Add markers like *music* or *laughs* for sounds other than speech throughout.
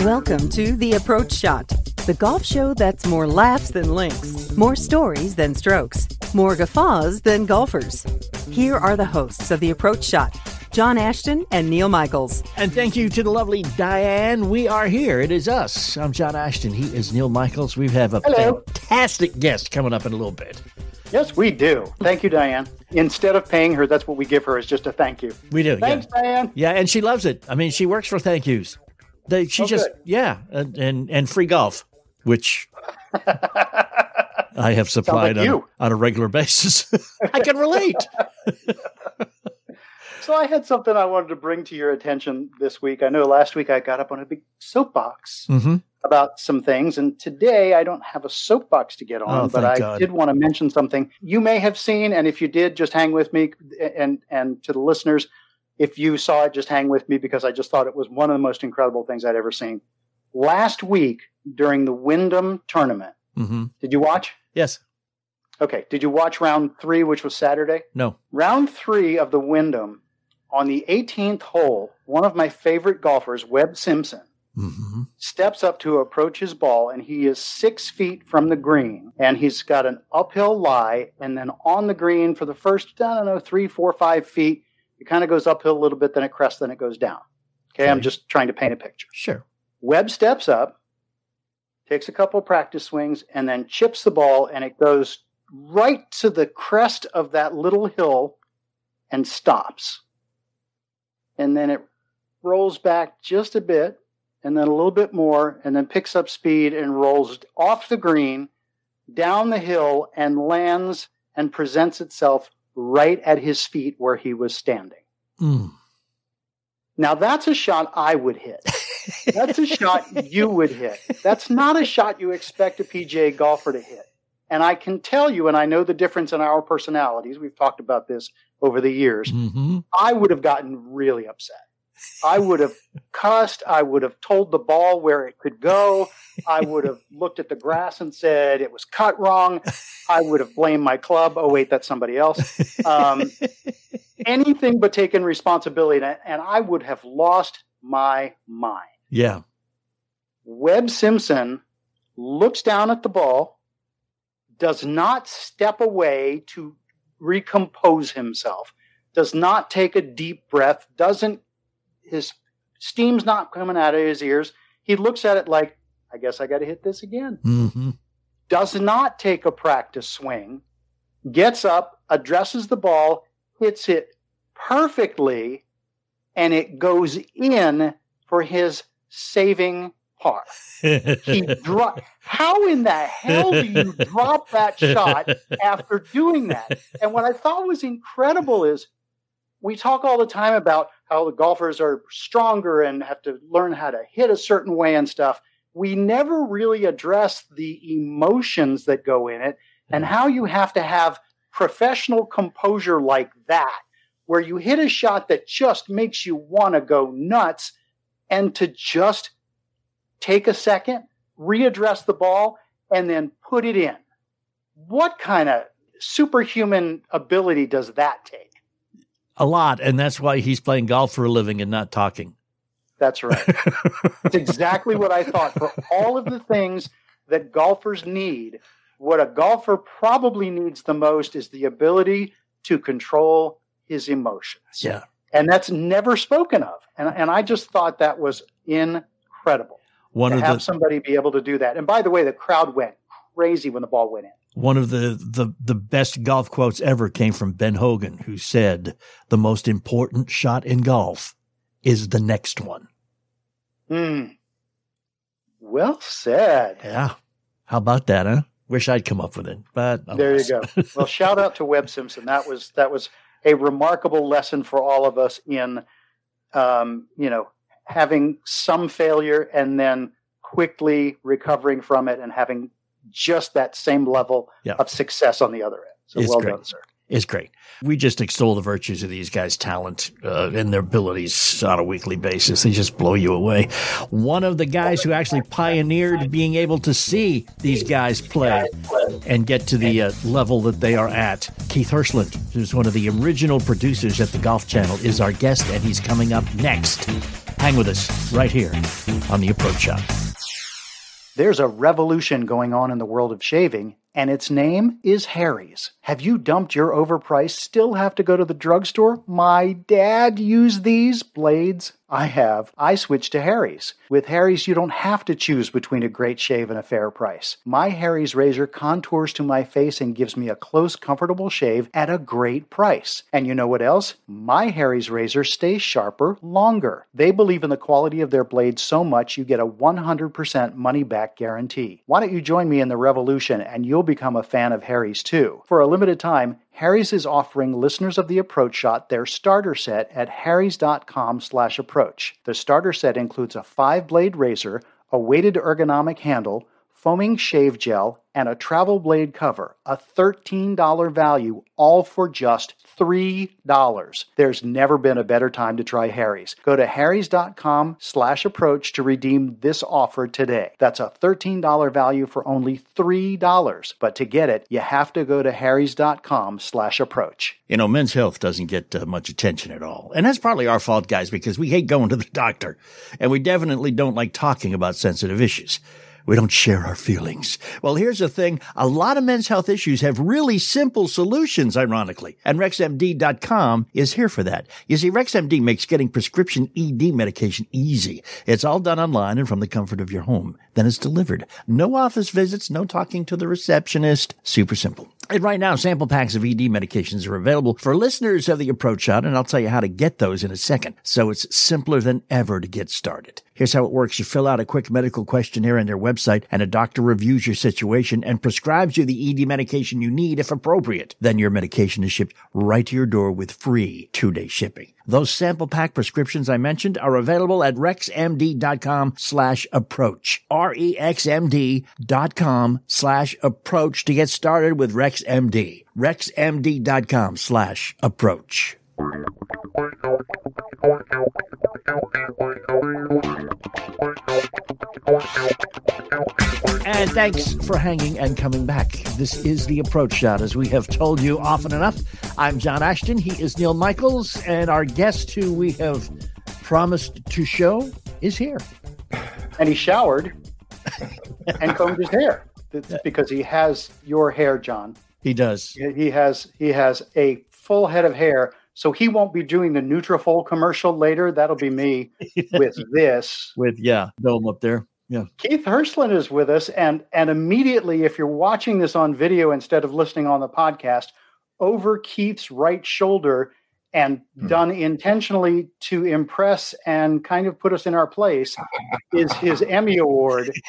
Welcome to The Approach Shot, the golf show that's more laughs than links, more stories than strokes, more guffaws than golfers. Here are the hosts of The Approach Shot, John Ashton and Neil Michaels. And thank you to the lovely Diane. We are here. It is us. I'm John Ashton. He is Neil Michaels. We have a Hello. fantastic guest coming up in a little bit. Yes, we do. Thank you, Diane. Instead of paying her, that's what we give her is just a thank you. We do. Thanks, yeah. Diane. Yeah, and she loves it. I mean, she works for thank yous. They, she Oh, just good. yeah, and, and and free golf, which *laughs* I have supplied like on, you. on a regular *laughs* basis. I can relate. *laughs* So I had something I wanted to bring to your attention this week. I know last week I got up on a big soapbox hmm about some things, and today I don't have a soapbox to get on, Oh, but I God. did want to mention something you may have seen, and if you did, just hang with me, and and to the listeners, if you saw it, just hang with me because I just thought it was one of the most incredible things I'd ever seen. Last week during the Wyndham tournament, hmm did you watch? Yes. Okay, did you watch round three, which was Saturday? No. Round three of the Wyndham, on the 18th hole, one of my favorite golfers, Webb Simpson, hmm steps up to approach his ball, and he is six feet from the green, and he's got an uphill lie, and then on the green for the first, I don't know, three, four, five feet, it kind of goes uphill a little bit, then it crests, then it goes down. Okay, I'm just trying to paint a picture. Sure. Webb steps up, takes a couple practice swings, and then chips the ball, and it goes right to the crest of that little hill and stops. And then it rolls back just a bit, and then a little bit more, and then picks up speed and rolls off the green, down the hill, and lands and presents itself right at his feet where he was standing. Mm. Now, that's a shot I would hit. That's a shot you would hit. That's not a shot you expect a PGA golfer to hit. And I can tell you, and I know the difference in our personalities. We've talked about this over the years. hmm I would have gotten really upset. I would have cussed. I would have told the ball where it could go. I would have looked at the grass and said it was cut wrong. I would have blamed my club. Oh, wait, that's somebody else. Um, *laughs* anything but taking responsibility. And- And I would have lost my mind. Yeah. Webb Simpson looks down at the ball, does not step away to recompose himself, does not take a deep breath, doesn't, his steam's not coming out of his ears. He looks at it like, I guess I got to hit this again. hmm Does not take a practice swing, gets up, addresses the ball, hits it perfectly, and it goes in for his saving par. He *laughs* dro- How in the hell do you drop that shot after doing that? And what I thought was incredible is we talk all the time about how the golfers are stronger and have to learn how to hit a certain way and stuff. We never really address the emotions that go in it and hmm. how you have to have professional composure like that, where you hit a shot that just makes you want to go nuts and to just take a second, readdress the ball, and then put it in. What kind of superhuman ability does that take? A lot, and that's why he's playing golf for a living and not talking. That's right. It's exactly what I thought. For all of the things that golfers need, what a golfer probably needs the most is the ability to control his emotions. Yeah. And that's never spoken of. And, and I just thought that was incredible. One to of have the somebody be able to do that. And by the way, the crowd went crazy when the ball went in. One of the, the the best golf quotes ever came from Ben Hogan, who said, "The most important shot in golf is the next one." Hmm. Well said. Yeah. How about that, huh? Wish I'd come up with it, but There you go. *laughs* Well, shout out to Webb Simpson. That was that was a remarkable lesson for all of us in, um, you know, having some failure and then quickly recovering from it and having just that same level Yeah. of success on the other end. So It's well great. done, sir. It's great. We just extol the virtues of these guys' talent uh, and their abilities on a weekly basis. They just blow you away. One of the guys who actually pioneered being able to see these guys play and get to the uh, level that they are at, Keith Hirshland, who's one of the original producers at the Golf Channel, is our guest, and he's coming up next. Hang with us right here on the Approach Shot. There's a revolution going on in the world of shaving, and its name is Harry's. Have you dumped your overpriced, still have to go to the drugstore? My dad used these blades. I have. I switched to Harry's. With Harry's, you don't have to choose between a great shave and a fair price. My Harry's razor contours to my face and gives me a close, comfortable shave at a great price. And you know what else? My Harry's razor stays sharper longer. They believe in the quality of their blades so much you get a 100% money back guarantee. Why don't you join me in the revolution and you'll become a fan of Harry's too? For a limited time, Harry's is offering listeners of the Approach Shot their starter set at harrys.com slash approach. The starter set includes a five-blade razor, a weighted ergonomic handle, foaming shave gel, and a travel blade cover, a $13 value, all for just $3. There's never been a better time to try Harry's. Go to harrys.com slash approach to redeem this offer today. That's a $13 value for only $3. But to get it, you have to go to harrys.com slash approach. You know, men's health doesn't get uh, much attention at all. And that's probably our fault, guys, because we hate going to the doctor. And we definitely don't like talking about sensitive issues. We don't share our feelings. Well, here's the thing. A lot of men's health issues have really simple solutions, ironically. And RexMD.com is here for that. You see, RexMD makes getting prescription ED medication easy. It's all done online and from the comfort of your home. Then it's delivered. No office visits, no talking to the receptionist. Super simple. And right now, sample packs of ED medications are available for listeners of the Approach Shot, and I'll tell you how to get those in a second. So it's simpler than ever to get started. Here's how it works. You fill out a quick medical questionnaire on their website, and a doctor reviews your situation and prescribes you the ED medication you need if appropriate. Then your medication is shipped right to your door with free two-day shipping. Those sample pack prescriptions I mentioned are available at rexmd.com slash approach. R-E-X-M-D dot com slash approach to get started with RexMD. rexmd.com slash approach. And thanks for hanging and coming back. This is the approach shot, as we have told you often enough. I'm John Ashton. He is Neil Michaels, and our guest, who we have promised to show, is here. And he showered *laughs* and combed his hair. It's because he has your hair, John. He does. He has he has a full head of hair, so he won't be doing the Nutrafol commercial later. That'll be me *laughs* with this. With yeah, dome up there. Yeah. Keith Hirshland is with us, and and immediately, if you're watching this on video instead of listening on the podcast, over Keith's right shoulder, and done intentionally to impress and kind of put us in our place, is his Emmy Award. *laughs*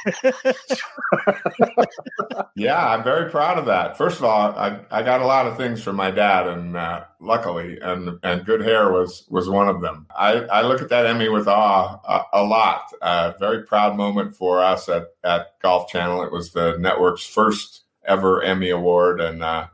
Yeah, I'm very proud of that. First of all, I, I got a lot of things from my dad, and uh, luckily, and and good hair was was one of them. I, I look at that Emmy with awe a, a lot. Uh, very proud moment for us at at Golf Channel. It was the network's first ever Emmy award, and uh,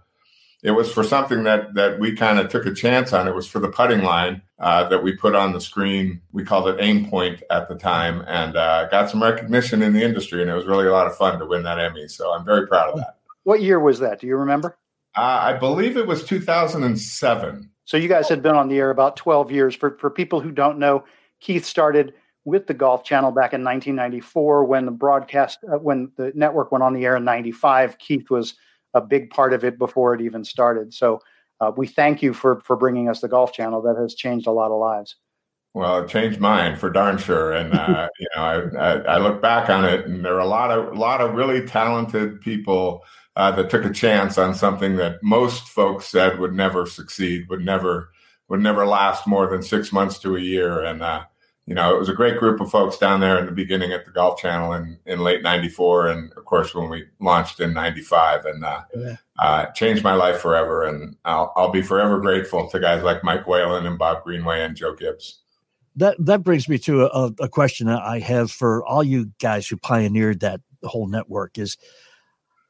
it was for something that that we kind of took a chance on. It was for the putting line uh, that we put on the screen. We called it Aim Point at the time, and uh, got some recognition in the industry. And it was really a lot of fun to win that Emmy. So I'm very proud of that. What year was that? Do you remember? Uh, I believe it was 2007. So you guys had been on the air about 12 years. For for people who don't know, Keith started with the Golf Channel back in 1994 when the broadcast, uh, when the network went on the air in 95. Keith was a big part of it before it even started. So uh, we thank you for for bringing us the Golf Channel. That has changed a lot of lives. Well, it changed mine for darn sure, and uh, *laughs* you know, I, I, I, look back on it, and there are a lot of a lot of really talented people uh, that took a chance on something that most folks said would never succeed, would never would never last more than six months to a year, and uh, you know, it was a great group of folks down there in the beginning at the Golf Channel in, in late 94. And of course, when we launched in 95 and uh, uh, changed my life forever. And I'll, I'll be forever grateful to guys like Mike Whalen and Bob Greenway and Joe Gibbs. That, that brings me to a, a question that I have for all you guys who pioneered that whole network is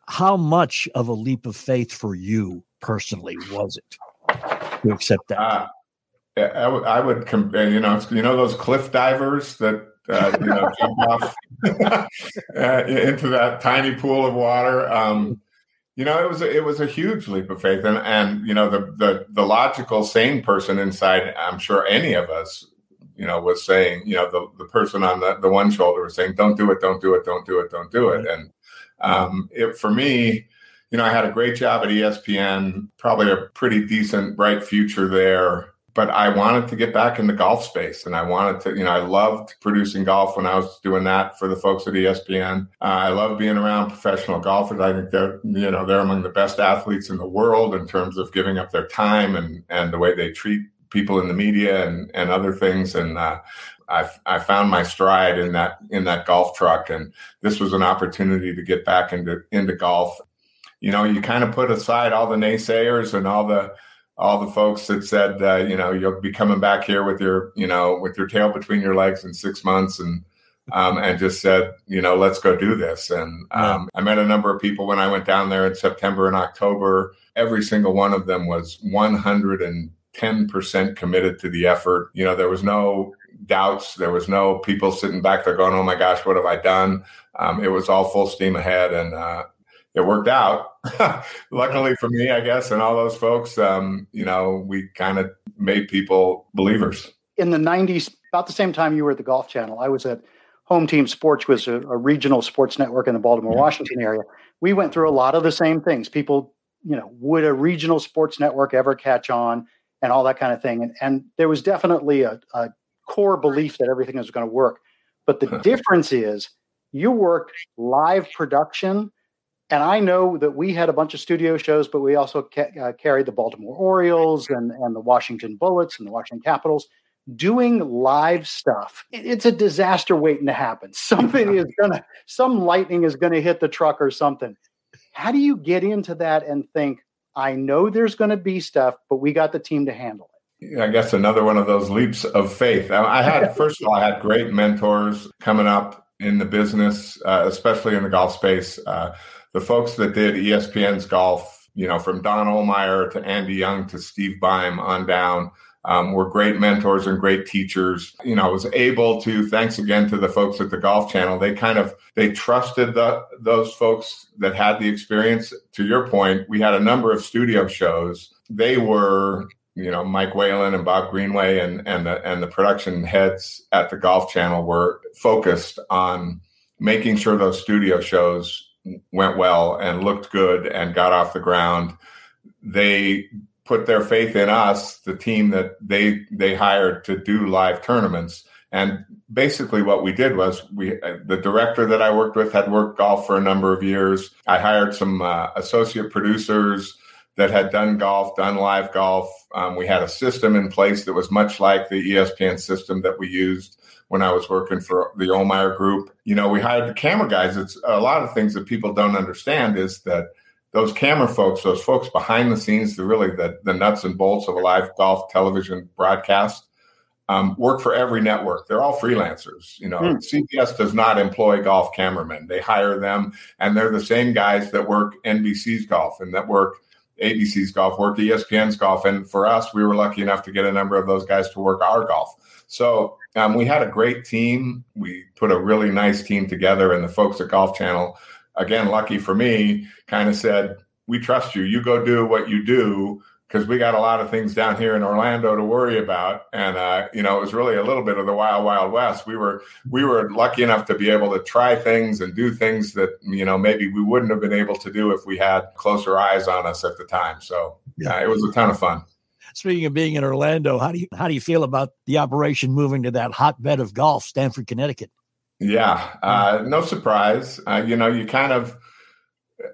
how much of a leap of faith for you personally was it to accept that? Uh, I would, I would compare, you know, you know those cliff divers that uh, you know *laughs* jump off *laughs* uh, into that tiny pool of water. Um, you know, it was a, it was a huge leap of faith, and and you know the the the logical, sane person inside, I'm sure any of us, you know, was saying, you know, the the person on the the one shoulder was saying, "Don't do it, don't do it, don't do it, don't do it," and um, it for me. You know, I had a great job at ESPN, probably a pretty decent, bright future there but I wanted to get back in the golf space and I wanted to, you know, I loved producing golf when I was doing that for the folks at ESPN. Uh, I love being around professional golfers. I think they're, you know, they're among the best athletes in the world in terms of giving up their time and, and the way they treat people in the media and, and other things. And, uh, I, I found my stride in that in that golf truck, and this was an opportunity to get back into into golf. You know, you kind of put aside all the naysayers and all the all the folks that said, uh, you know, you'll be coming back here with your, you know, with your tail between your legs in six months, and um, and just said, you know, let's go do this. And um, I met a number of people when I went down there in September and October. Every single one of them was 110% committed to the effort. You know, there was no doubts. There was no people sitting back there going, "Oh my gosh, what have I done?" Um, it was all full steam ahead, and uh, it worked out. *laughs* *laughs* Luckily for me, I guess, and all those folks, um, you know, we kind of made people believers. In the 90s, about the same time you were at the Golf Channel, I was at Home Team Sports, was a, a regional sports network in the Baltimore, Washington area. We went through a lot of the same things. People, you know, would a regional sports network ever catch on and all that kind of thing? And, and there was definitely a, a core belief that everything was going to work. But the *laughs* difference is you worked live production and I know that we had a bunch of studio shows, but we also ca- uh, carried the Baltimore Orioles and, and the Washington Bullets and the Washington Capitals doing live stuff. It's a disaster waiting to happen. *laughs* Something is going to, some lightning is going to hit the truck or something. How do you get into that and think, I know there's going to be stuff, but we got the team to handle it? I guess another one of those leaps of faith. I had, *laughs* first of all, I had great mentors coming up in the business, uh, especially in the golf space. Uh, the folks that did ESPN's golf, you know, from Don Ohlmeyer to Andy Young to Steve Beim on down, um, were great mentors and great teachers. You know, I was able to, thanks again to the folks at the Golf Channel, they kind of they trusted the those folks that had the experience. To your point, we had a number of studio shows. They were you know Mike Whalen and Bob Greenway and and the and the production heads at the Golf Channel were focused on making sure those studio shows went well and looked good and got off the ground. They put their faith in us, the team that they they hired to do live tournaments. And basically, what we did was we the director that I worked with had worked golf for a number of years. I hired some uh, associate producers that had done golf, done live golf. Um, we had a system in place that was much like the ESPN system that we used when I was working for the Ohlmeyer Group. You know, we hired the camera guys. It's a lot of things that people don't understand is that those camera folks, those folks behind the scenes, the really the, the nuts and bolts of a live golf television broadcast, um, work for every network. They're all freelancers. You know, mm. CBS does not employ golf cameramen. They hire them, and they're the same guys that work NBC's golf and that work ABC's golf, work ESPN's golf. And for us, we were lucky enough to get a number of those guys to work our golf. So um, we had a great team. We put a really nice team together, and the folks at Golf Channel, again, lucky for me, kind of said, "We trust you. You go do what you do. because we got a lot of things down here in Orlando to worry about, and uh, you know it was really a little bit of the wild, wild west. We were we were lucky enough to be able to try things and do things that you know maybe we wouldn't have been able to do if we had closer eyes on us at the time. So yeah, it was a ton of fun. Speaking of being in Orlando, how do you how do you feel about the operation moving to that hotbed of golf, Stamford, Connecticut? Yeah, uh, no surprise. Uh, you know, you kind of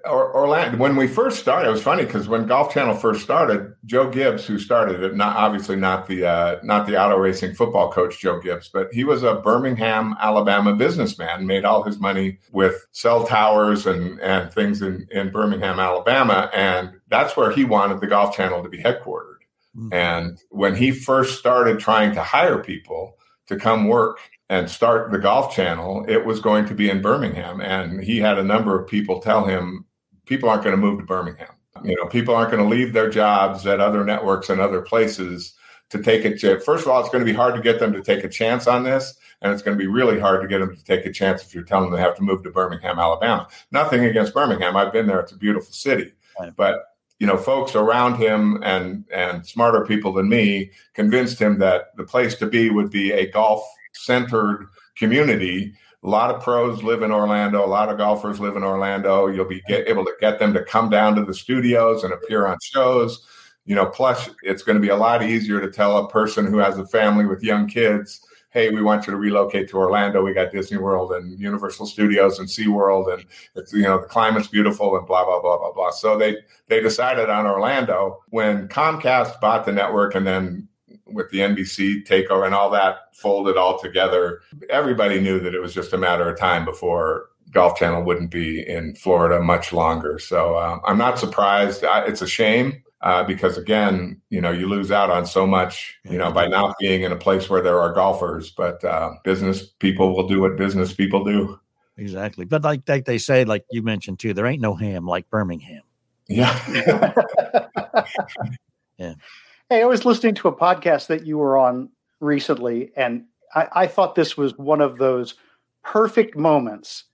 or, Orlando. When we first started, it was funny because when Golf Channel first started, Joe Gibbs, who started it, not obviously not the uh, not the auto racing football coach Joe Gibbs, but he was a Birmingham, Alabama businessman. Made all his money with cell towers and and things in in Birmingham, Alabama, and that's where he wanted the Golf Channel to be headquartered. Mm-hmm. And when he first started trying to hire people to come work and start the golf channel, it was going to be in Birmingham. And he had a number of people tell him, people aren't going to move to Birmingham. You know, people aren't going to leave their jobs at other networks and other places to take it. First of all, it's going to be hard to get them to take a chance on this. And it's going to be really hard to get them to take a chance if you're telling them they have to move to Birmingham, Alabama. Nothing against Birmingham. I've been there. It's a beautiful city. Right. But you know, folks around him and and smarter people than me convinced him that the place to be would be a golf centered community. A lot of pros live in Orlando. A lot of golfers live in Orlando. You'll be get, able to get them to come down to the studios and appear on shows. You know, plus it's going to be a lot easier to tell a person who has a family with young kids hey, we want you to relocate to Orlando. We got Disney World and Universal Studios and SeaWorld and it's you know the climate's beautiful and blah blah blah blah blah. So they they decided on Orlando when Comcast bought the network and then with the NBC takeover and all that folded all together, everybody knew that it was just a matter of time before Golf Channel wouldn't be in Florida much longer. So uh, I'm not surprised. I, it's a shame uh, because again, you know, you lose out on so much, you know, by not being in a place where there are golfers. But uh, business people will do what business people do. Exactly. But like, like they say, like you mentioned too, there ain't no ham like Birmingham. *laughs* Yeah. yeah. Hey, I was listening to a podcast that you were on recently, and I, I thought this was one of those perfect moments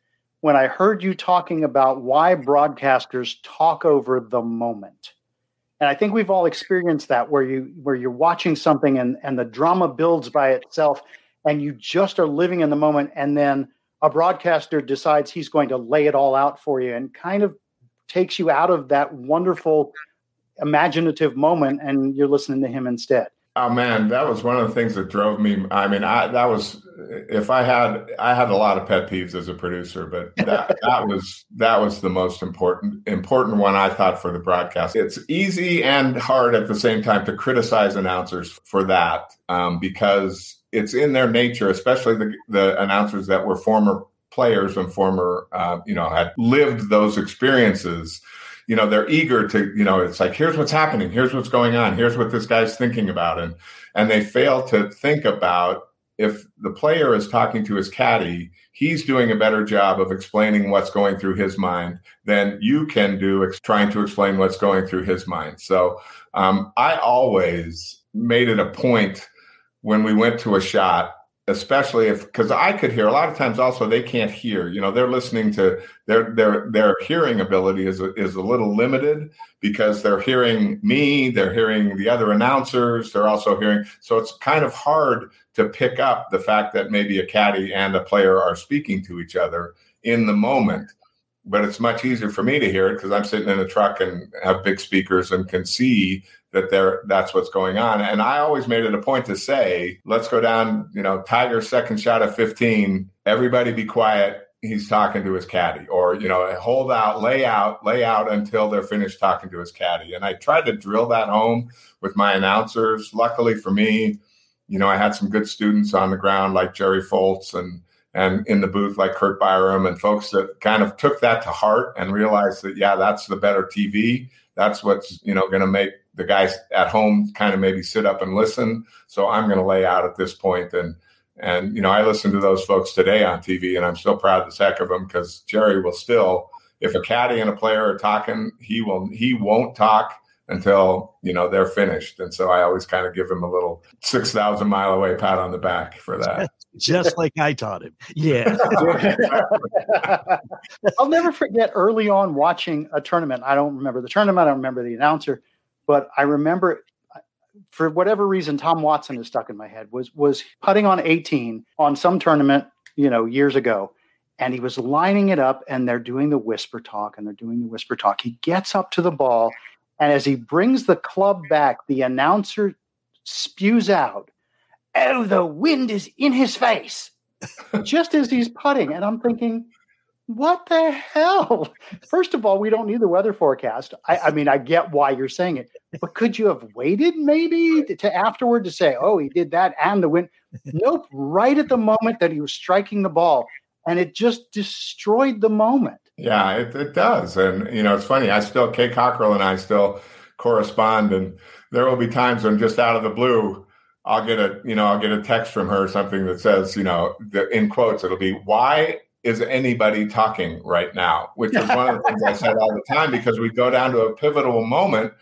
when I heard you talking about why broadcasters talk over the moment and i think we've all experienced that where you where you're watching something and and the drama builds by itself and you just are living in the moment and then a broadcaster decides he's going to lay it all out for you and kind of takes you out of that wonderful imaginative moment and you're listening to him instead Oh man, that was one of the things that drove me. I mean, I that was if I had I had a lot of pet peeves as a producer, but that *laughs* that was that was the most important important one I thought for the broadcast. It's easy and hard at the same time to criticize announcers for that um, because it's in their nature, especially the the announcers that were former players and former uh, you know had lived those experiences you know they're eager to you know it's like here's what's happening. Here's what's going on. Here's what this guy's thinking about. And and they fail to think about if the player is talking to his caddy he's doing a better job of explaining what's going through his mind than you can do ex- trying to explain what's going through his mind. So um, i always made it a point when we went to a shot especially if because I could hear a lot of times also they can't hear. You know, they're listening to their their their hearing ability is a, is a little limited because they're hearing me, they're hearing the other announcers, they're also hearing. So it's kind of hard to pick up the fact that maybe a caddy and a player are speaking to each other in the moment. But it's much easier for me to hear it because I'm sitting in a truck and have big speakers and can see that there that's what's going on. And I always made it a point to say, let's go down, you know, Tiger's second shot of 15, everybody be quiet. He's talking to his caddy, or you know, hold out, lay out, lay out until they're finished talking to his caddy. And I tried to drill that home with my announcers. Luckily for me, you know, I had some good students on the ground like Jerry Foltz and and in the booth like Kurt Byrum and folks that kind of took that to heart and realized that yeah, that's the better TV. That's what's you know going to make the guys at home kind of maybe sit up and listen. So I'm going to lay out at this point and and you know I listen to those folks today on TV and I'm still proud as heck of them because Jerry will still if a caddy and a player are talking he will he won't talk until you know they're finished and so I always kind of give him a little six thousand mile away pat on the back for that. *laughs* Just like I taught him. Yeah. *laughs* I'll never forget early on watching a tournament. I don't remember the tournament. I don't remember the announcer but I remember for whatever reason, Tom Watson is stuck in my head. Was was putting on 18 on some tournament, you know, years ago, and he was lining it up, and they're doing the whisper talk, and they're doing the whisper talk. He gets up to the ball, and as he brings the club back, the announcer spews out, "Oh, the wind is in his face," *laughs* just as he's putting, and I'm thinking what the hell? First of all, we don't need the weather forecast. I, I, mean, I get why you're saying it, but could you have waited maybe to afterward to say, oh, he did that and the wind? nope, right at the moment that he was striking the ball, and it just destroyed the moment. Yeah, it, it does. And, you know, it's funny. I still, Kay Cockerill and I still correspond, and there will be times when just out of the blue, I'll get a, you know, I'll get a text from her, something that says, you know, the, in quotes, it'll be, why is anybody talking right now? Which is one of the things I said all the time because we go down to a pivotal moment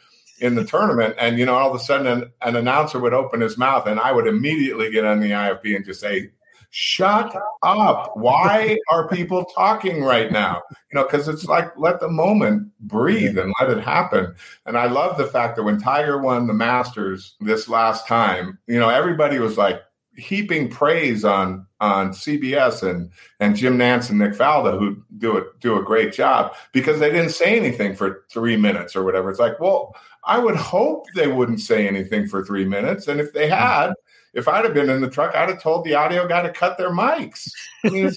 in the tournament, and you know, all of a sudden, an, an, announcer would open his mouth, and I would immediately get on the IFB and just say, "Shut up! Why are people talking right now?" You know, because it's like let the moment breathe and let it happen. And I love the fact that when Tiger won the Masters this last time, you know, everybody was like heaping praise on on CBS and and Jim Nantz and Nick Faldo who do it do a great job because they didn't say anything for three minutes or whatever. It's like, well, I would hope they wouldn't say anything for three minutes, and if they hmm. had. If I'd have been in the truck, I'd have told the audio guy to cut their mics. I mean,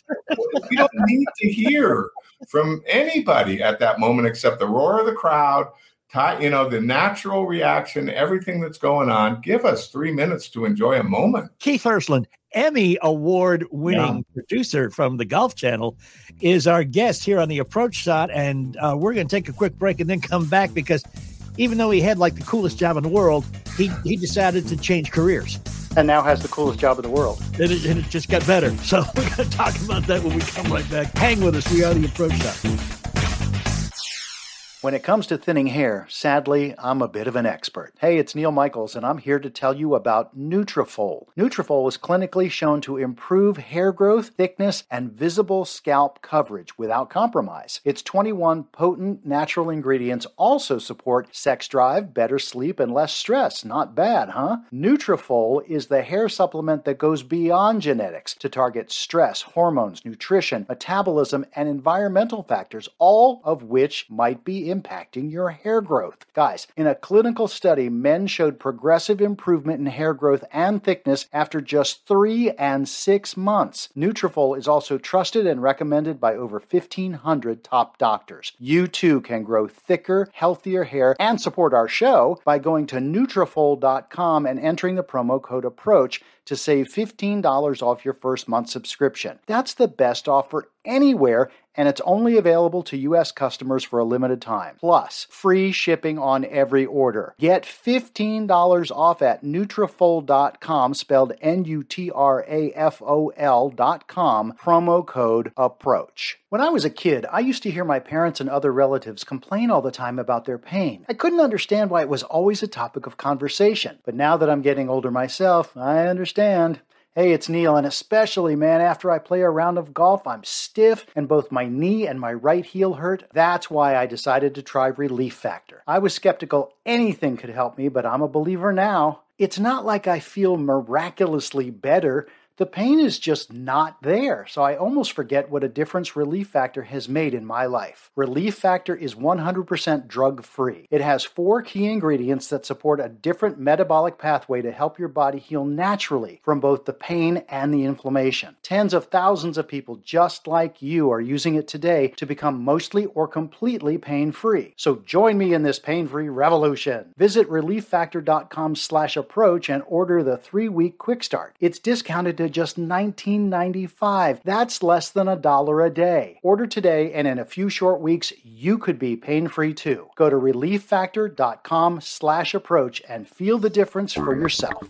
we *laughs* don't need to hear from anybody at that moment except the roar of the crowd, you know, the natural reaction, everything that's going on. Give us three minutes to enjoy a moment. Keith Hirshland, Emmy award winning yeah. producer from the Golf Channel, is our guest here on the approach shot. And uh, we're going to take a quick break and then come back because even though he had like the coolest job in the world, he, he decided to change careers. And now has the coolest job in the world. And it, and it just got better. So *laughs* we're going to talk about that when we come right back. Hang with us. We are the approach shot. When it comes to thinning hair, sadly, I'm a bit of an expert. Hey, it's Neil Michaels, and I'm here to tell you about Nutrafol. Nutrafol is clinically shown to improve hair growth, thickness, and visible scalp coverage without compromise. Its 21 potent natural ingredients also support sex drive, better sleep, and less stress. Not bad, huh? Nutrafol is the hair supplement that goes beyond genetics to target stress, hormones, nutrition, metabolism, and environmental factors, all of which might be impacting your hair growth. Guys, in a clinical study, men showed progressive improvement in hair growth and thickness after just three and six months. Nutrafol is also trusted and recommended by over 1,500 top doctors. You too can grow thicker, healthier hair and support our show by going to Nutrafol.com and entering the promo code APPROACH to save $15 off your first month subscription. That's the best offer anywhere and it's only available to U.S. customers for a limited time. Plus, free shipping on every order. Get $15 off at Nutrafol.com, spelled N-U-T-R-A-F-O-L.com, promo code APPROACH. When I was a kid, I used to hear my parents and other relatives complain all the time about their pain. I couldn't understand why it was always a topic of conversation. But now that I'm getting older myself, I understand. Hey, it's Neil, and especially, man, after I play a round of golf, I'm stiff and both my knee and my right heel hurt. That's why I decided to try Relief Factor. I was skeptical anything could help me, but I'm a believer now. It's not like I feel miraculously better the pain is just not there. So I almost forget what a difference Relief Factor has made in my life. Relief Factor is 100% drug free. It has four key ingredients that support a different metabolic pathway to help your body heal naturally from both the pain and the inflammation. Tens of thousands of people just like you are using it today to become mostly or completely pain free. So join me in this pain free revolution. Visit relieffactor.com slash approach and order the three week quick start. It's discounted to just $19.95. That's less than a dollar a day. Order today, and in a few short weeks, you could be pain-free too. Go to relieffactor.com slash approach and feel the difference for yourself.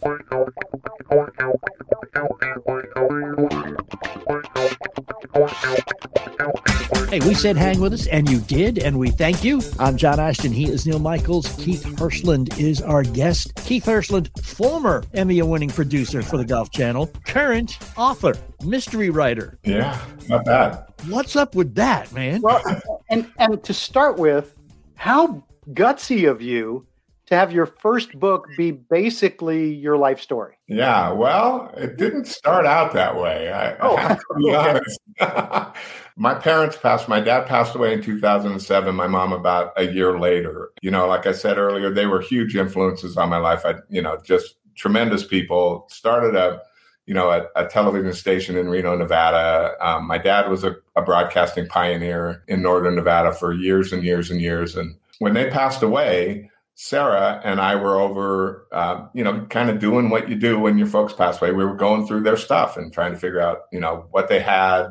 Hey, we said hang with us, and you did, and we thank you. I'm John Ashton. He is Neil Michaels. Keith Hirshland is our guest. Keith Hirshland, former Emmy winning producer for the Golf Channel, current author, mystery writer. Yeah, not bad. What's up with that, man? Well, and and to start with, how gutsy of you to have your first book be basically your life story? Yeah, well, it didn't start out that way. I, oh, I have to be *laughs* honest. *laughs* my parents passed, my dad passed away in 2007, my mom about a year later. You know, like I said earlier, they were huge influences on my life. I, you know, just tremendous people. Started a, you know, a, a television station in Reno, Nevada. Um, my dad was a, a broadcasting pioneer in Northern Nevada for years and years and years. And when they passed away, Sarah and I were over, uh, you know, kind of doing what you do when your folks pass away. We were going through their stuff and trying to figure out, you know, what they had,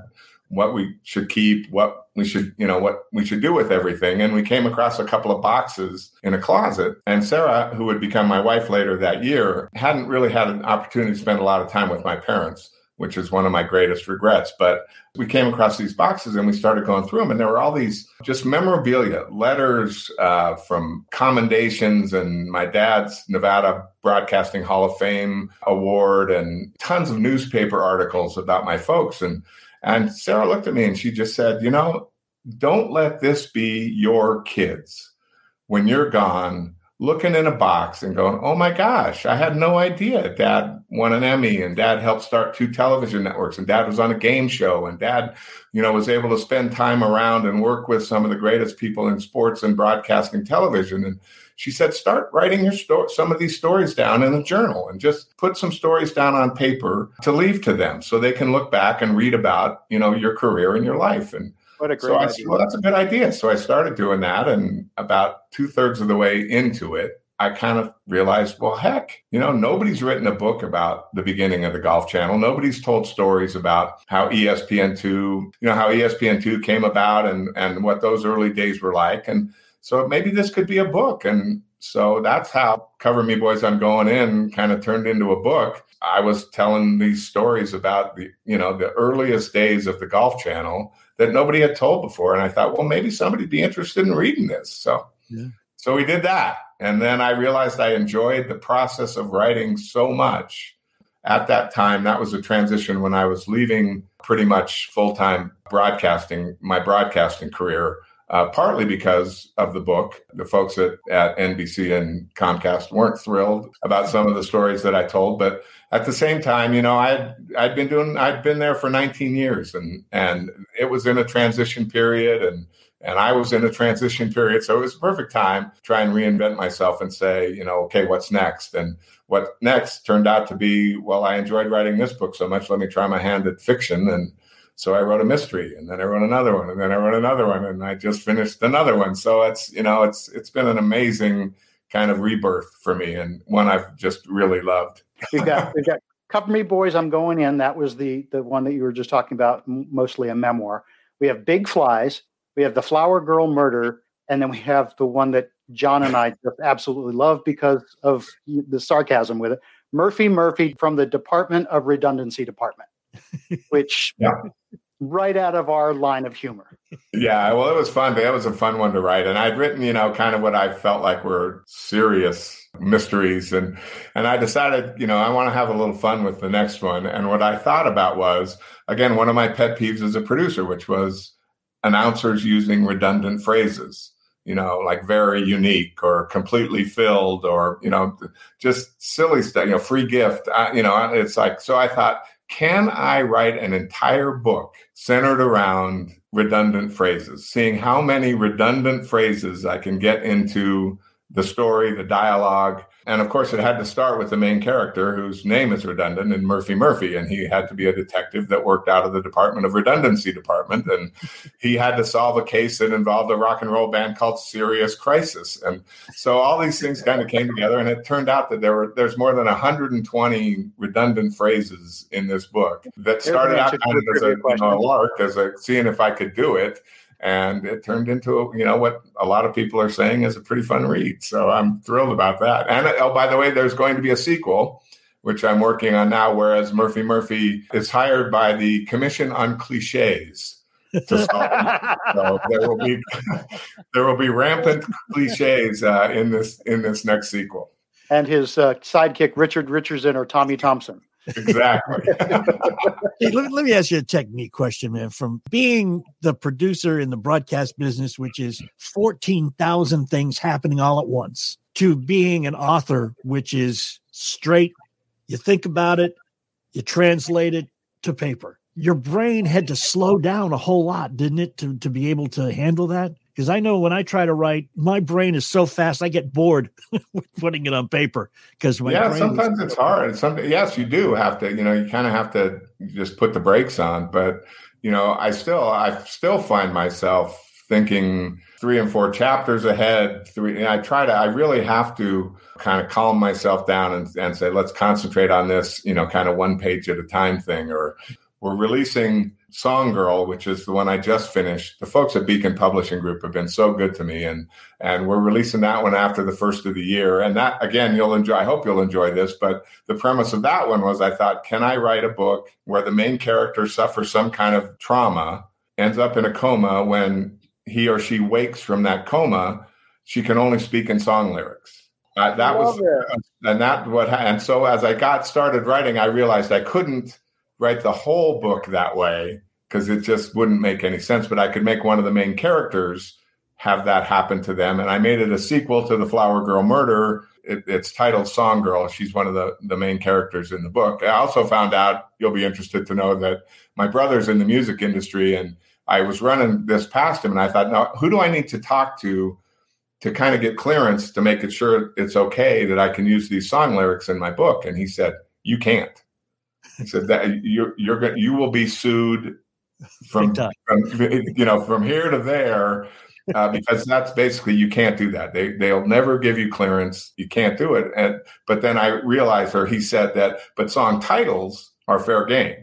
what we should keep, what we should, you know, what we should do with everything. And we came across a couple of boxes in a closet. And Sarah, who would become my wife later that year, hadn't really had an opportunity to spend a lot of time with my parents which is one of my greatest regrets. But we came across these boxes and we started going through them, and there were all these just memorabilia, letters uh, from commendations, and my dad's Nevada Broadcasting Hall of Fame award, and tons of newspaper articles about my folks. And and Sarah looked at me and she just said, You know, don't let this be your kids. When you're gone, looking in a box and going, Oh my gosh, I had no idea dad won an Emmy and dad helped start two television networks and dad was on a game show and dad, you know, was able to spend time around and work with some of the greatest people in sports and broadcasting television. And she said, start writing your story, some of these stories down in a journal and just put some stories down on paper to leave to them so they can look back and read about, you know, your career and your life. And what a great so I idea. Said, well, that's a good idea. So I started doing that. And about two thirds of the way into it, I kind of realized, well, heck, you know, nobody's written a book about the beginning of the Golf Channel. Nobody's told stories about how ESPN2, you know, how ESPN2 came about and and what those early days were like. And so maybe this could be a book. And so that's how Cover Me Boys I'm Going In kind of turned into a book. I was telling these stories about the, you know, the earliest days of the Golf Channel that nobody had told before. And I thought, well, maybe somebody'd be interested in reading this. So yeah. so we did that. And then I realized I enjoyed the process of writing so much at that time. That was a transition when I was leaving pretty much full time broadcasting, my broadcasting career uh, partly because of the book. The folks at, at NBC and Comcast weren't thrilled about some of the stories that I told, but at the same time, you know, I'd I'd been doing I'd been there for 19 years, and and it was in a transition period, and and I was in a transition period, so it was a perfect time to try and reinvent myself and say, you know, okay, what's next? And what next turned out to be, well, I enjoyed writing this book so much, let me try my hand at fiction and so I wrote a mystery, and then I wrote another one, and then I wrote another one, and I just finished another one. So it's you know it's it's been an amazing kind of rebirth for me, and one I've just really loved. we've got *laughs* we've got Cover Me Boys. I'm going in. That was the the one that you were just talking about, mostly a memoir. We have Big Flies. We have the Flower Girl Murder, and then we have the one that John and I just absolutely love because of the sarcasm with it. Murphy Murphy from the Department of Redundancy Department, *laughs* which yeah right out of our line of humor. Yeah, well, it was fun. That was a fun one to write, and I'd written, you know, kind of what I felt like were serious mysteries, and and I decided, you know, I want to have a little fun with the next one. And what I thought about was, again, one of my pet peeves as a producer, which was announcers using redundant phrases. You know, like very unique or completely filled, or you know, just silly stuff. You know, free gift. I, you know, it's like so. I thought can I write an entire book centered around redundant phrases, seeing how many redundant phrases I can get into the story, the dialogue, and of course, it had to start with the main character whose name is redundant and Murphy Murphy. And he had to be a detective that worked out of the Department of Redundancy Department. And he had to solve a case that involved a rock and roll band called Serious Crisis. And so all these things kind of came together. And it turned out that there were there's more than 120 redundant phrases in this book that started out kind of as a, you know, a lark, as a seeing if I could do it and it turned into you know what a lot of people are saying is a pretty fun read. So I'm thrilled about that. And oh, by the way, there's going to be a sequel, which I'm working on now. Whereas Murphy Murphy is hired by the Commission on Cliches. To solve so there will be *laughs* there will be rampant cliches uh, in this in this next sequel. And his uh, sidekick Richard Richardson or Tommy Thompson. Exactly. *laughs* hey, let, let, me ask you a technique question, man. From being the producer in the broadcast business, which is 14,000 things happening all at once, to being an author, which is straight. You think about it, you translate it to paper. Your brain had to slow down a whole lot, didn't it, to, to be able to handle that? Because I know when I try to write, my brain is so fast, I get bored *laughs* with putting it on paper. Because yeah, sometimes is- it's hard. Some, yes, you do have to. You know, you kind of have to just put the brakes on. But you know, I still, I still find myself thinking three and four chapters ahead. Three, and I try to, I really have to kind of calm myself down and, and say, let's concentrate on this, you know, kind of one page at a time thing. Or we're releasing Song Girl, which is the one I just finished. The folks at Beacon Publishing Group have been so good to me, and and we're releasing that one after the first of the year. And that again, you'll enjoy. I hope you'll enjoy this. But the premise of that one was, I thought, can I write a book where the main character suffers some kind of trauma, ends up in a coma when he or she wakes from that coma, she can only speak in song lyrics. Uh, that was, it. and that what, and so as I got started writing, I realized I couldn't write the whole book that way because it just wouldn't make any sense. But I could make one of the main characters have that happen to them, and I made it a sequel to the Flower Girl Murder. It, it's titled Song Girl. She's one of the the main characters in the book. I also found out you'll be interested to know that my brother's in the music industry and I was running this past him and I thought, now who do I need to talk to to kind of get clearance to make it sure it's okay that I can use these song lyrics in my book? And he said, you can't. He said that you're you're gonna you will be sued from, from you know from here to there uh, because that's basically you can't do that. They they'll never give you clearance. You can't do it. And but then I realized, or he said that, but song titles are fair game.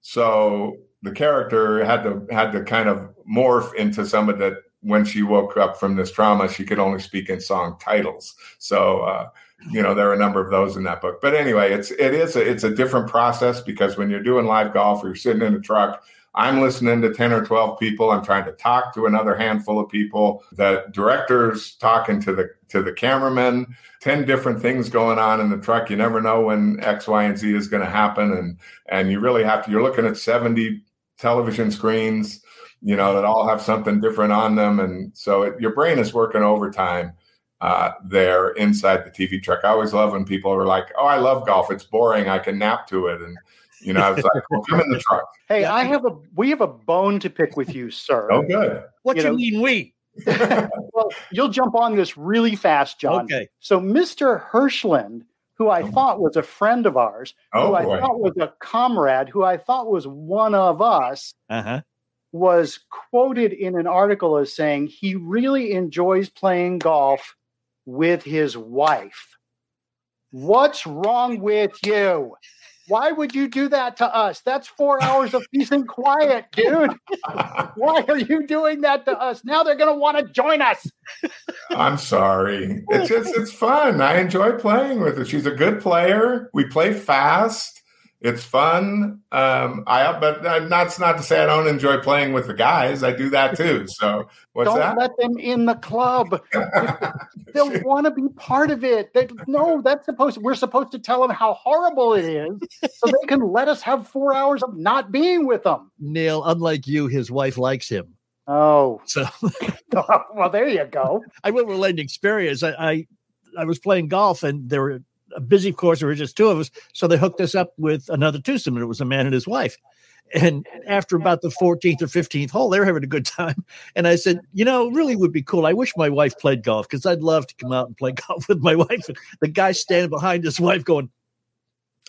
So the character had to had to kind of morph into someone that when she woke up from this trauma, she could only speak in song titles. So uh, you know there are a number of those in that book. But anyway, it's it is a, it's a different process because when you're doing live golf or you're sitting in a truck, I'm listening to 10 or 12 people. I'm trying to talk to another handful of people. The director's talking to the to the cameraman. 10 different things going on in the truck. You never know when X, Y, and Z is going to happen. And and you really have to, you're looking at 70 television screens, you know, that all have something different on them. And so it, your brain is working overtime uh, there inside the TV truck. I always love when people are like, oh, I love golf. It's boring. I can nap to it. And, you know, I was like, well, come in the *laughs* truck. Hey, I have a, we have a bone to pick with you, sir. *laughs* Oh, good. What you, you know, mean we? *laughs* well, you'll jump on this really fast, John. Okay. So, Mr. Hirshland who I oh. thought was a friend of ours, oh, who I boy. thought was a comrade, who I thought was one of us, uh-huh. was quoted in an article as saying he really enjoys playing golf with his wife. What's wrong with you? Why would you do that to us? That's four hours of peace and quiet, dude. Why are you doing that to us? Now they're going to want to join us. I'm sorry. It's just, it's fun. I enjoy playing with her. She's a good player. We play fast. It's fun. Um, I but that's not to say I don't enjoy playing with the guys. I do that too. So what's don't that? let them in the club. *laughs* They'll want to be part of it. They, no, that's supposed. We're supposed to tell them how horrible it is, so they can let us have four hours of not being with them. Neil, unlike you, his wife likes him. Oh, so *laughs* *laughs* well, there you go. I will relate an experience. I, I I was playing golf and there were a busy course. There were just two of us, so they hooked us up with another twosome, and it was a man and his wife. And after about the 14th or 15th hole, they were having a good time. *laughs* And I said, you know, really would be cool. I wish my wife played golf because I'd love to come out and play *laughs* golf with my wife. And the guy standing behind his wife going, *laughs*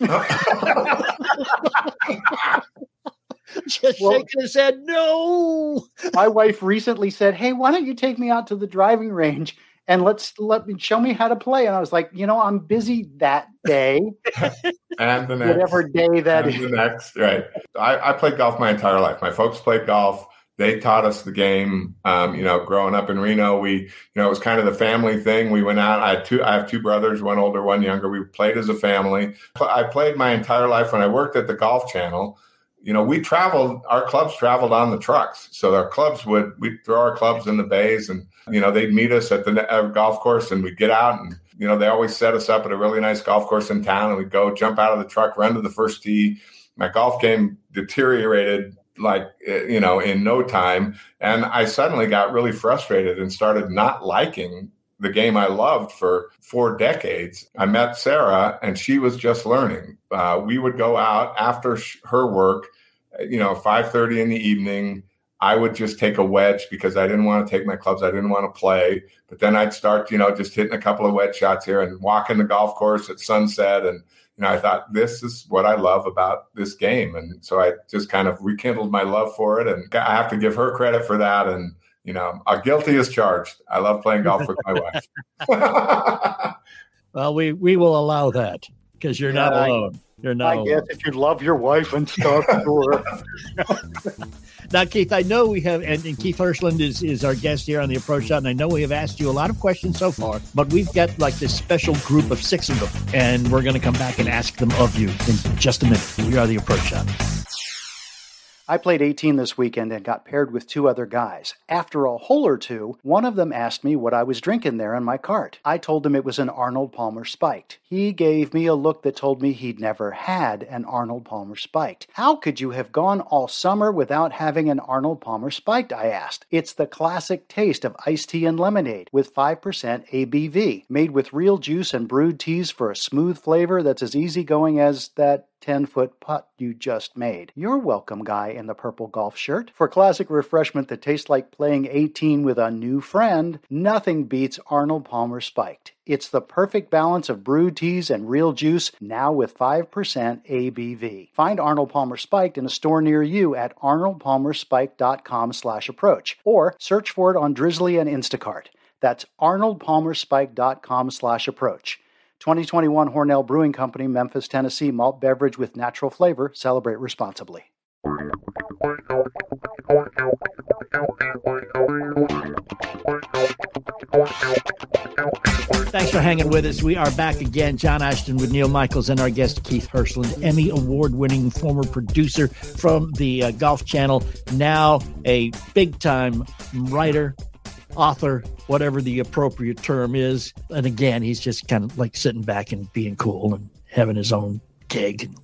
just well, shaking his head, no. My wife recently said, Hey, why don't you take me out to the driving range and let's let me show me how to play. And I was like, you know, I'm busy that day. *laughs* and the next. Whatever day that and is. The next, right. I, I, played golf my entire life. My folks played golf. They taught us the game. Um, you know, growing up in Reno, we, you know, it was kind of the family thing. We went out. I had two. I have two brothers, one older, one younger. We played as a family. I played my entire life when I worked at the Golf Channel you know, we traveled, our clubs traveled on the trucks. So our clubs would, we'd throw our clubs in the bays and, you know, they'd meet us at the uh, golf course and we'd get out and, you know, they always set us up at a really nice golf course in town and we'd go jump out of the truck, run to the first tee. My golf game deteriorated like, eh, you know, in no time. And I suddenly got really frustrated and started not liking the game I loved for four decades. I met Sarah, and she was just learning. Uh, we would go out after sh- her work, you know, five thirty in the evening. I would just take a wedge because I didn't want to take my clubs. I didn't want to play. But then I'd start, you know, just hitting a couple of wedge shots here and walking the golf course at sunset. And, you know, I thought this is what I love about this game. And so I just kind of rekindled my love for it. And I have to give her credit for that. And, you know, a guilty as charged. I love playing golf with my wife. *laughs* *laughs* well, we, we will allow that because you're yeah, not alone. You're not. I alone. guess if you love your wife and stuff, sure. *laughs* Now, Keith, I know we have, and, and, Keith Hirshland is, is our guest here on the Approach Shot, and I know we have asked you a lot of questions so far, but we've got like this special group of six of them, and we're going to come back and ask them of you in just a minute. We are the Approach Shot. I played 18 this weekend and got paired with two other guys. After a hole or two, one of them asked me what I was drinking there in my cart. I told him it was an Arnold Palmer Spiked. He gave me a look that told me he'd never had an Arnold Palmer Spiked. How could you have gone all summer without having an Arnold Palmer Spiked? I asked. It's the classic taste of iced tea and lemonade with 5% ABV, made with real juice and brewed teas for a smooth flavor that's as easygoing as that 10 foot putt you just made. You're welcome, guy in the purple golf shirt. For classic refreshment that tastes like playing 18 with a new friend, nothing beats Arnold Palmer Spiked. It's the perfect balance of brewed teas and real juice, now with 5% ABV. Find Arnold Palmer Spiked in a store near you at arnoldpalmerspiked.com slash approach, or search for it on Drizly and Instacart. That's arnoldpalmerspiked.com slash approach. 2021 Hornell Brewing Company, Memphis, Tennessee, malt beverage with natural flavor. Celebrate responsibly. Thanks for hanging with us. We are back again. John Ashton with Neil Michaels and our guest Keith Hirshland, Emmy award winning former producer from the uh, Golf Channel, now a big time writer, author, whatever the appropriate term is. And again, he's just kind of like sitting back and being cool and having his own gig and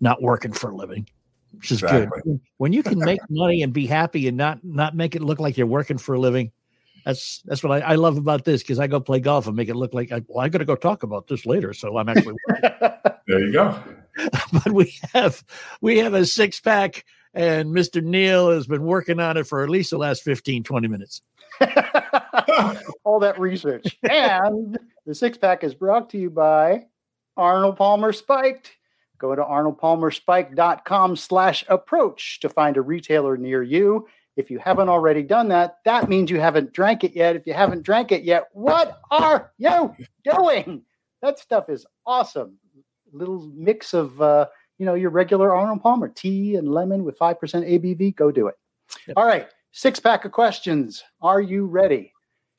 not working for a living, which is exactly. good. When you can make money and be happy and not not make it look like you're working for a living, that's that's what I, I love about this because I go play golf and make it look like I, well, I got to go talk about this later, so I'm actually. *laughs* there you go. *laughs* but we have we have a six pack, and Mr. Neil has been working on it for at least the last 15, 20 minutes. *laughs* All that research. *laughs* And the six pack is brought to you by Arnold Palmer Spiked. Go to arnoldpalmerspiked.com slash approach to find a retailer near you. If you haven't already done that, that means you haven't drank it yet. If you haven't drank it yet, what are you doing? That stuff is awesome. Little mix of uh, you know your regular Arnold Palmer tea and lemon with five percent ABV. Go do it. Yep. All right, Six pack of questions. Are you ready?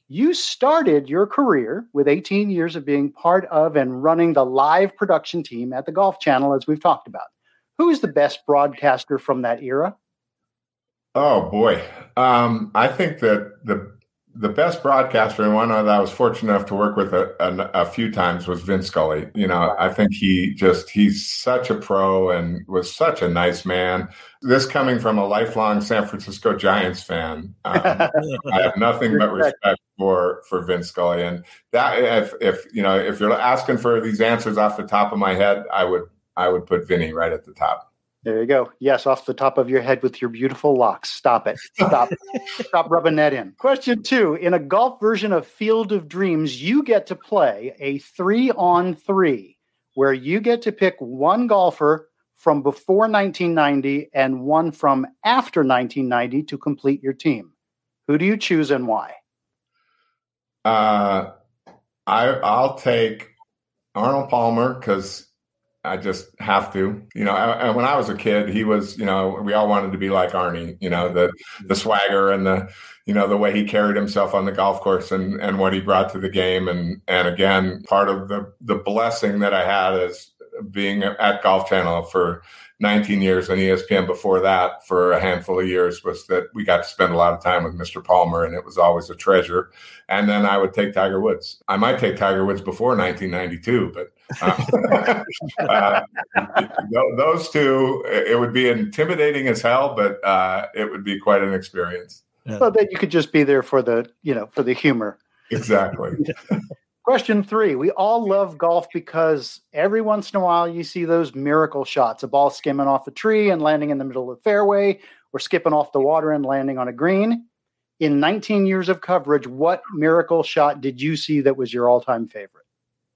You started your career with 18 years of being part of and running the live production team at the Golf Channel, as we've talked about. Who's the best broadcaster from that era? Oh boy, um, I think that the the best broadcaster and one that I was fortunate enough to work with a, a, a, few times was Vin Scully. You know, I think he just he's such a pro and was such a nice man. This coming from a lifelong San Francisco Giants fan, um, *laughs* I have nothing but respect for for Vin Scully. And that if if you know if you're asking for these answers off the top of my head, I would I would put Vinny right at the top. There you go. Yes, off the top of your head with your beautiful locks. Stop it. Stop. *laughs* Stop rubbing that in. Question two In a golf version of Field of Dreams, you get to play a three on three where you get to pick one golfer from before 1990 and one from after 1990 to complete your team. Who do you choose and why? Uh, I, I'll take Arnold Palmer because I just have to, you know. And when I was a kid, he was, you know, we all wanted to be like Arnie, you know, the the mm-hmm. swagger and the, you know, the way he carried himself on the golf course and and what he brought to the game. And and again, part of the the blessing that I had is being at Golf Channel for 19 years and ESPN before that for a handful of years was that we got to spend a lot of time with Mr. Palmer and it was always a treasure. And then I would take Tiger Woods. I might take Tiger Woods before 1992, but uh, *laughs* uh, those two, it would be intimidating as hell, but uh, it would be quite an experience. Well, then you could just be there for the, you know, for the humor. exactly. *laughs* Question three. We all love golf because every once in a while you see those miracle shots a ball skimming off a tree and landing in the middle of the fairway, or skipping off the water and landing on a green. In 19 years of coverage, what miracle shot did you see that was your all time favorite?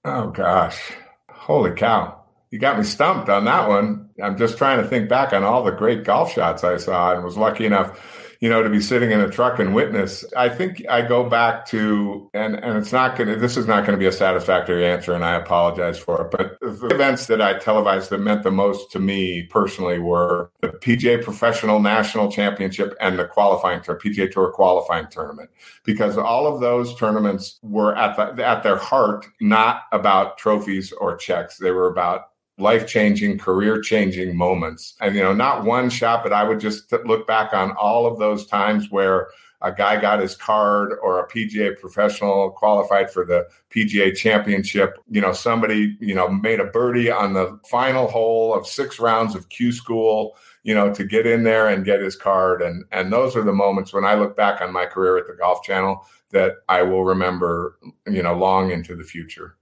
Oh, gosh. Holy cow. You got me stumped on that one. I'm just trying to think back on all the great golf shots I saw and was lucky enough you know, to be sitting in a truck and witness. I think I go back to, and, and it's not going to, this is not going to be a satisfactory answer, and I apologize for it. But the events that I televised that meant the most to me personally were the PGA Professional National Championship and the qualifying tour, PGA Tour qualifying tournament, because all of those tournaments were at the, at their heart not about trophies or checks. They were about life changing, career changing moments. And, you know, not one shot, but I would just look back on all of those times where a guy got his card or a PGA professional qualified for the PGA championship. You know, somebody, you know, made a birdie on the final hole of six rounds of Q school, you know, to get in there and get his card. And, and those are the moments when I look back on my career at the Golf Channel that I will remember, you know, long into the future.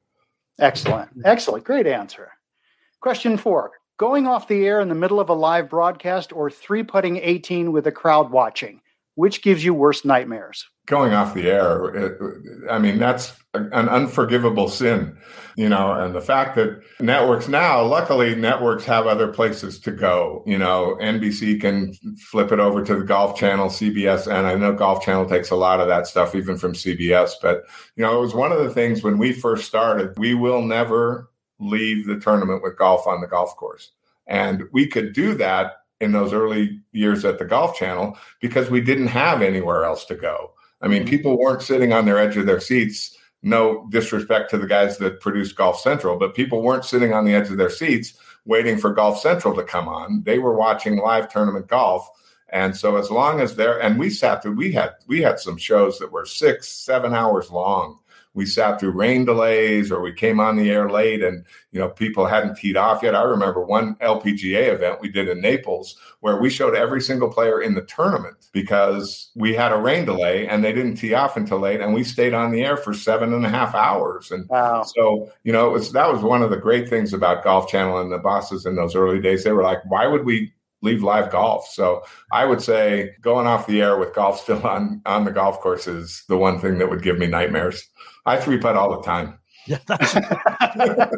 Excellent. Excellent. Great answer. Question four Going off the air in the middle of a live broadcast or three putting 18 with a crowd watching, which gives you worse nightmares? Going off the air, it, I mean, that's an unforgivable sin, you know, and the fact that networks now, luckily, networks have other places to go. You know, NBC can flip it over to the Golf Channel, CBS, and I know Golf Channel takes a lot of that stuff, even from CBS. But, you know, it was one of the things when we first started, we will never leave the tournament with golf on the golf course. And we could do that in those early years at the Golf Channel because we didn't have anywhere else to go. I mean, mm-hmm. people weren't sitting on their edge of their seats. No disrespect to the guys that produced Golf Central, but people weren't sitting on the edge of their seats waiting for Golf Central to come on. They were watching live tournament golf. And so as long as they're and we sat through we had we had some shows that were six, seven hours long we sat through rain delays or we came on the air late and you know people hadn't teed off yet i remember one lpga event we did in naples where we showed every single player in the tournament because we had a rain delay and they didn't tee off until late and we stayed on the air for seven and a half hours and wow. so you know it was that was one of the great things about golf channel and the bosses in those early days they were like why would we leave live golf. So I would say going off the air with golf still on on the golf course is the one thing that would give me nightmares. I three putt all the time. *laughs* Yeah, *laughs*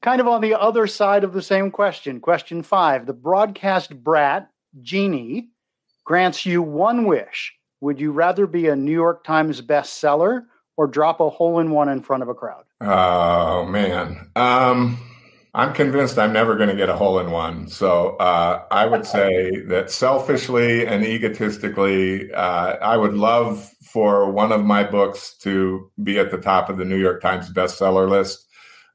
kind of on the other side of the same question. Question five: The broadcast brat genie grants you one wish. Would you rather be a New York Times bestseller or drop a hole in one in front of a crowd? Oh man. Um I'm convinced I'm never going to get a hole in one. So uh, I would say that selfishly and egotistically, uh, I would love for one of my books to be at the top of the New York Times bestseller list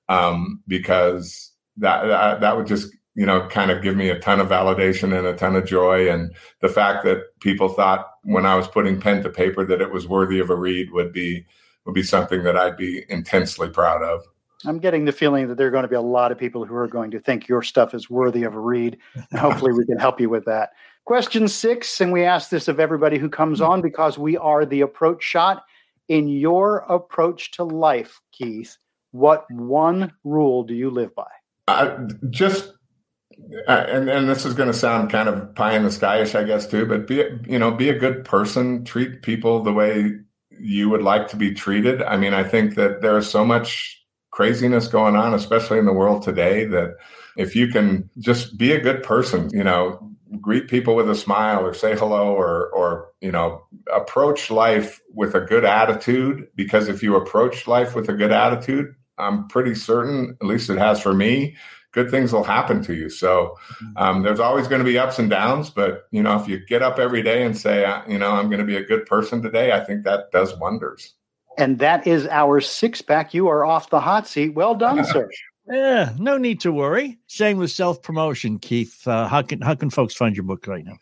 um, because that, that that would just you know kind of give me a ton of validation and a ton of joy and the fact that people thought when I was putting pen to paper that it was worthy of a read would be would be something that I'd be intensely proud of. I'm getting the feeling that there are going to be a lot of people who are going to think your stuff is worthy of a read. And hopefully, we can help you with that. Question six, and we ask this of everybody who comes on because we are the approach shot. In your approach to life, Keith, what one rule do you live by? Just uh, and and this is going to sound kind of pie in the skyish, I guess, too. But be you know be a good person, treat people the way you would like to be treated. I mean, I think that there is so much craziness going on, especially in the world today, that if you can just be a good person, you know, greet people with a smile or say hello or or you know approach life with a good attitude because if you approach life with a good attitude i'm pretty certain at least it has for me good things will happen to you. So um, there's always going to be ups and downs but you know if you get up every day and say you know i'm going to be a good person today i think that does wonders and that is our six pack. You are off the hot seat. Well done, sir. Yeah, *laughs* no need to worry. Same with self promotion, Keith. Uh, how can how can folks find your book right now?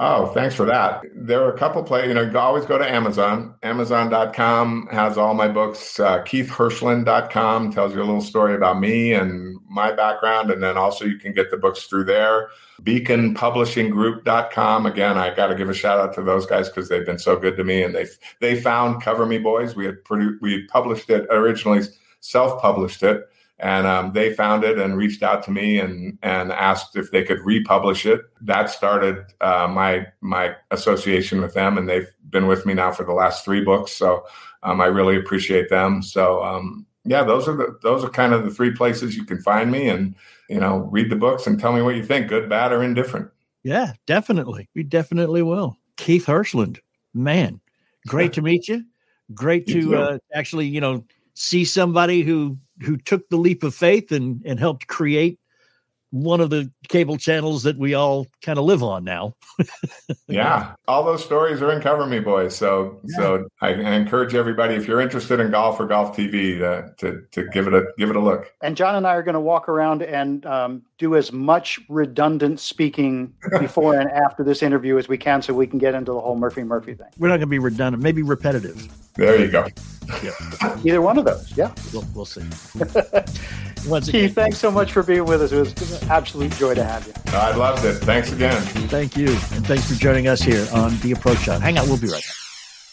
Oh, thanks for that. There are a couple play, you know, you always go to Amazon. Amazon.com has all my books. Uh, KeithHirshland.com tells you a little story about me and my background. And then also you can get the books through there. BeaconPublishingGroup.com. Again, I got to give a shout out to those guys because they've been so good to me. And they they found Cover Me Boys. We had produced, we had published it originally, self published it and um, they found it and reached out to me and and asked if they could republish it. That started uh, my my association with them, and they've been with me now for the last three books. So um, I really appreciate them. So um, yeah, those are the those are kind of the three places you can find me, and you know, read the books and tell me what you think, good, bad, or indifferent. Yeah, definitely, we definitely will. Keith Hirshland, man, great to meet you. Great *laughs* to uh, actually, you know, see somebody who who took the leap of faith and and helped create one of the cable channels that we all kind of live on now. *laughs* yeah, all those stories are in Cover Me Boys. So, yeah. so I, I, encourage everybody if you're interested in golf or golf TV uh, to to give it a give it a look. And John and I are going to walk around and um, do as much redundant speaking *laughs* before and after this interview as we can, so we can get into the whole Murphy Murphy thing. We're not going to be redundant, maybe repetitive. There you go. Yeah. *laughs* Either one of those. Yeah. We'll, we'll see. *laughs* Once again. Keith, thanks so much for being with us. It was an absolute joy to have you. I loved it. Thanks again. Thank you. And thanks for joining us here on The Approach Shot. Hang on, we'll be right back.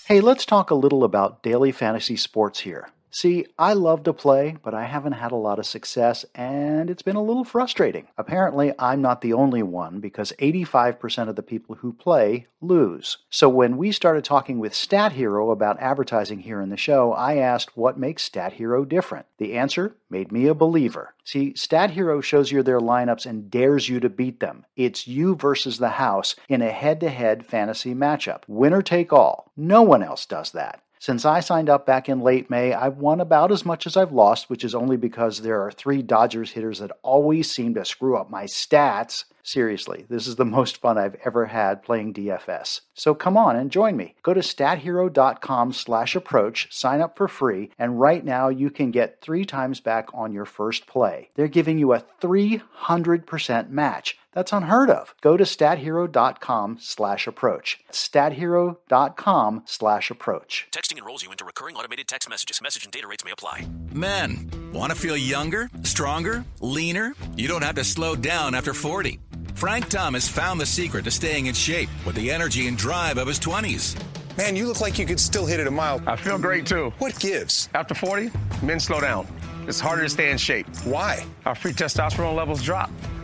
Hey, let's talk a little about daily fantasy sports here. See, I love to play, but I haven't had a lot of success, and it's been a little frustrating. Apparently, I'm not the only one because 85% of the people who play lose. So when we started talking with Stat Hero about advertising here in the show, I asked what makes Stat Hero different. The answer made me a believer. See, Stat Hero shows you their lineups and dares you to beat them. It's you versus the house in a head to head fantasy matchup. Winner take all. No one else does that. Since I signed up back in late May, I've won about as much as I've lost, which is only because there are three Dodgers hitters that always seem to screw up my stats. Seriously, this is the most fun I've ever had playing DFS. So come on and join me. Go to stathero.com slash approach, sign up for free, and right now you can get three times back on your first play. They're giving you a 300% match. That's unheard of. Go to stathero.com slash approach. stathero.com slash approach. Texting enrolls you into recurring automated text messages. Message and data rates may apply. Men, want to feel younger, stronger, leaner? You don't have to slow down after 40. Frank Thomas found the secret to staying in shape with the energy and drive of his 20s. Man, you look like you could still hit it a mile. I feel great too. What gives? After 40, men slow down. It's harder to stay in shape. Why? Our free testosterone levels drop.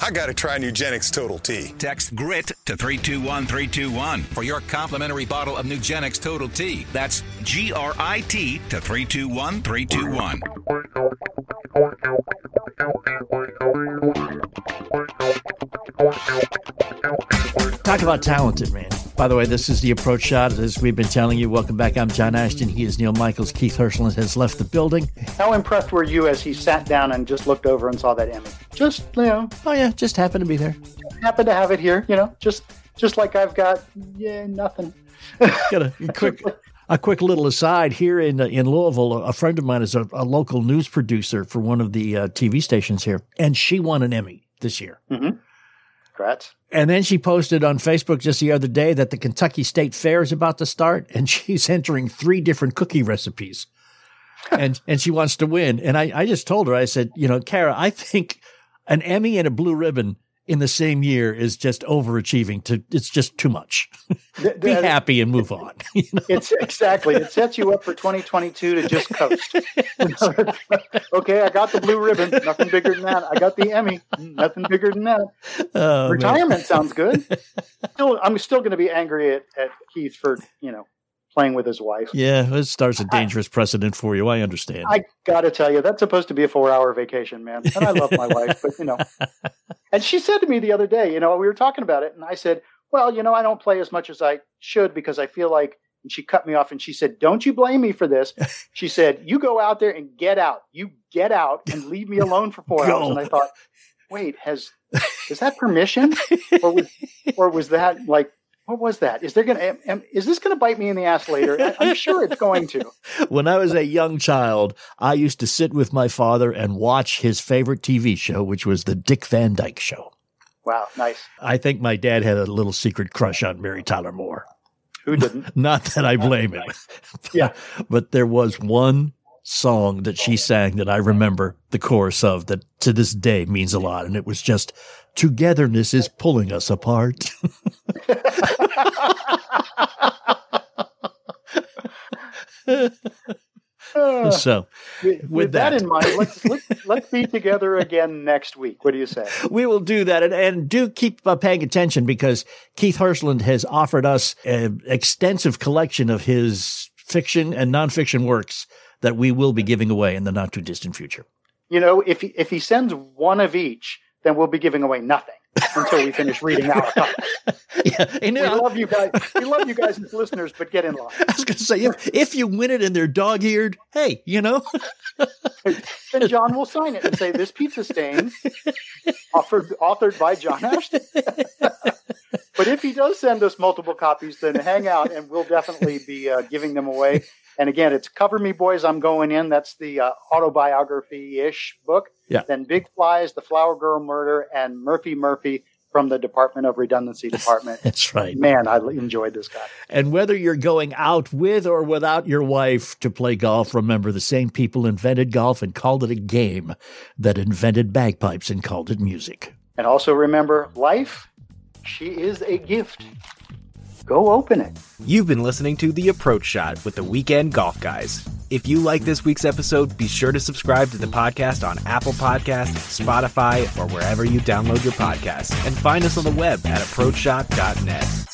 I got to try Nugenix Total T. Text GRIT to 321321 for your complimentary bottle of Nugenix Total T. That's G R I T to 321321. Talk about talented, man. By the way, this is the approach shot. As we've been telling you, welcome back. I'm John Ashton. He is Neil Michaels. Keith Hirshland has left the building. How impressed were you as he sat down and just looked over and saw that Emmy? Just, you know. Oh, yeah, just happened to be there. Happened to have it here, you know, just just like I've got, yeah, nothing. got a *laughs* quick. A quick little aside here in in Louisville, a friend of mine is a, a local news producer for one of the uh, TV stations here, and she won an Emmy this year. Mm-hmm. Congrats. And then she posted on Facebook just the other day that the Kentucky State Fair is about to start, and *laughs* she's entering three different cookie recipes, and and she wants to win. And I I just told her I said, you know, Kara, I think an Emmy and a blue ribbon in the same year is just overachieving to it's just too much. Be happy and move on *laughs* you know? it's exactly. It sets you up for 2022 to just coast. *laughs* Okay i got the blue ribbon. Nothing bigger than that. I got the emmy. Nothing bigger than that. Oh, retirement man. sounds good. *laughs* Still, i'm still going to be angry at, at keith for you know playing with his wife. Yeah, it starts a *laughs* dangerous I, precedent for you. I understand. I got to tell you, that's supposed to be a four hour vacation, man. And I love my wife, but you know. *laughs* And she said to me the other day, you know, we were talking about it, and I said, well, you know, I don't play as much as I should because I feel like and she cut me off and she said, Don't you blame me for this. *laughs* She said, You go out there and get out. You get out and leave me alone for four hours. And I thought, wait, has is that permission? Or was or was that like what was that? Is there gonna am, am- is this gonna bite me in the ass later? I'm sure it's going to. *laughs* When I was a young child, I used to sit with my father and watch his favorite TV show, which was the Dick Van Dyke Show. Wow, nice. I think my dad had a little secret crush on Mary Tyler Moore. Who didn't? *laughs* Not that I blame him. *laughs* Yeah. But there was one song that she sang that I remember the chorus of that to this day means a lot. And it was just, Togetherness is pulling us apart. *laughs* Uh, so with, with with that. that. in mind, let's, let's let's be together again next week. What do you say? we will do that. And, and do keep uh, paying attention because Keith Hirshland has offered us an extensive collection of his fiction and nonfiction works that we will be giving away in the not too distant future. You know, if he, if he sends one of each, then we'll be giving away nothing until we finish reading our copies. *laughs* Yeah, We love you guys. We love you guys as listeners, but get in line. *laughs* I was going to say, if, if you win it and they're dog eared, hey, you know, *laughs* Then John will sign it and say, "This pizza stain, offered authored by John Ashton." but if he does send us multiple copies, then hang out, and we'll definitely be uh, giving them away. And again, it's "Cover Me, Boys, I'm Going In." That's the uh, autobiography-ish book. Yeah. Then "Big Flies," "The Flower Girl Murder," and "Murphy Murphy" from the Department of Redundancy *laughs* Department. that's right. Man, I enjoyed this guy. And whether you're going out with or without your wife to play golf, remember the same people invented golf and called it a game that invented bagpipes and called it music. And also remember, life, she is a gift. Go open it. You've been listening to The Approach Shot with the Weekend Golf Guys. If you like this week's episode, be sure to subscribe to the podcast on Apple Podcasts, Spotify, or wherever you download your podcasts. And find us on the web at approachshot.net.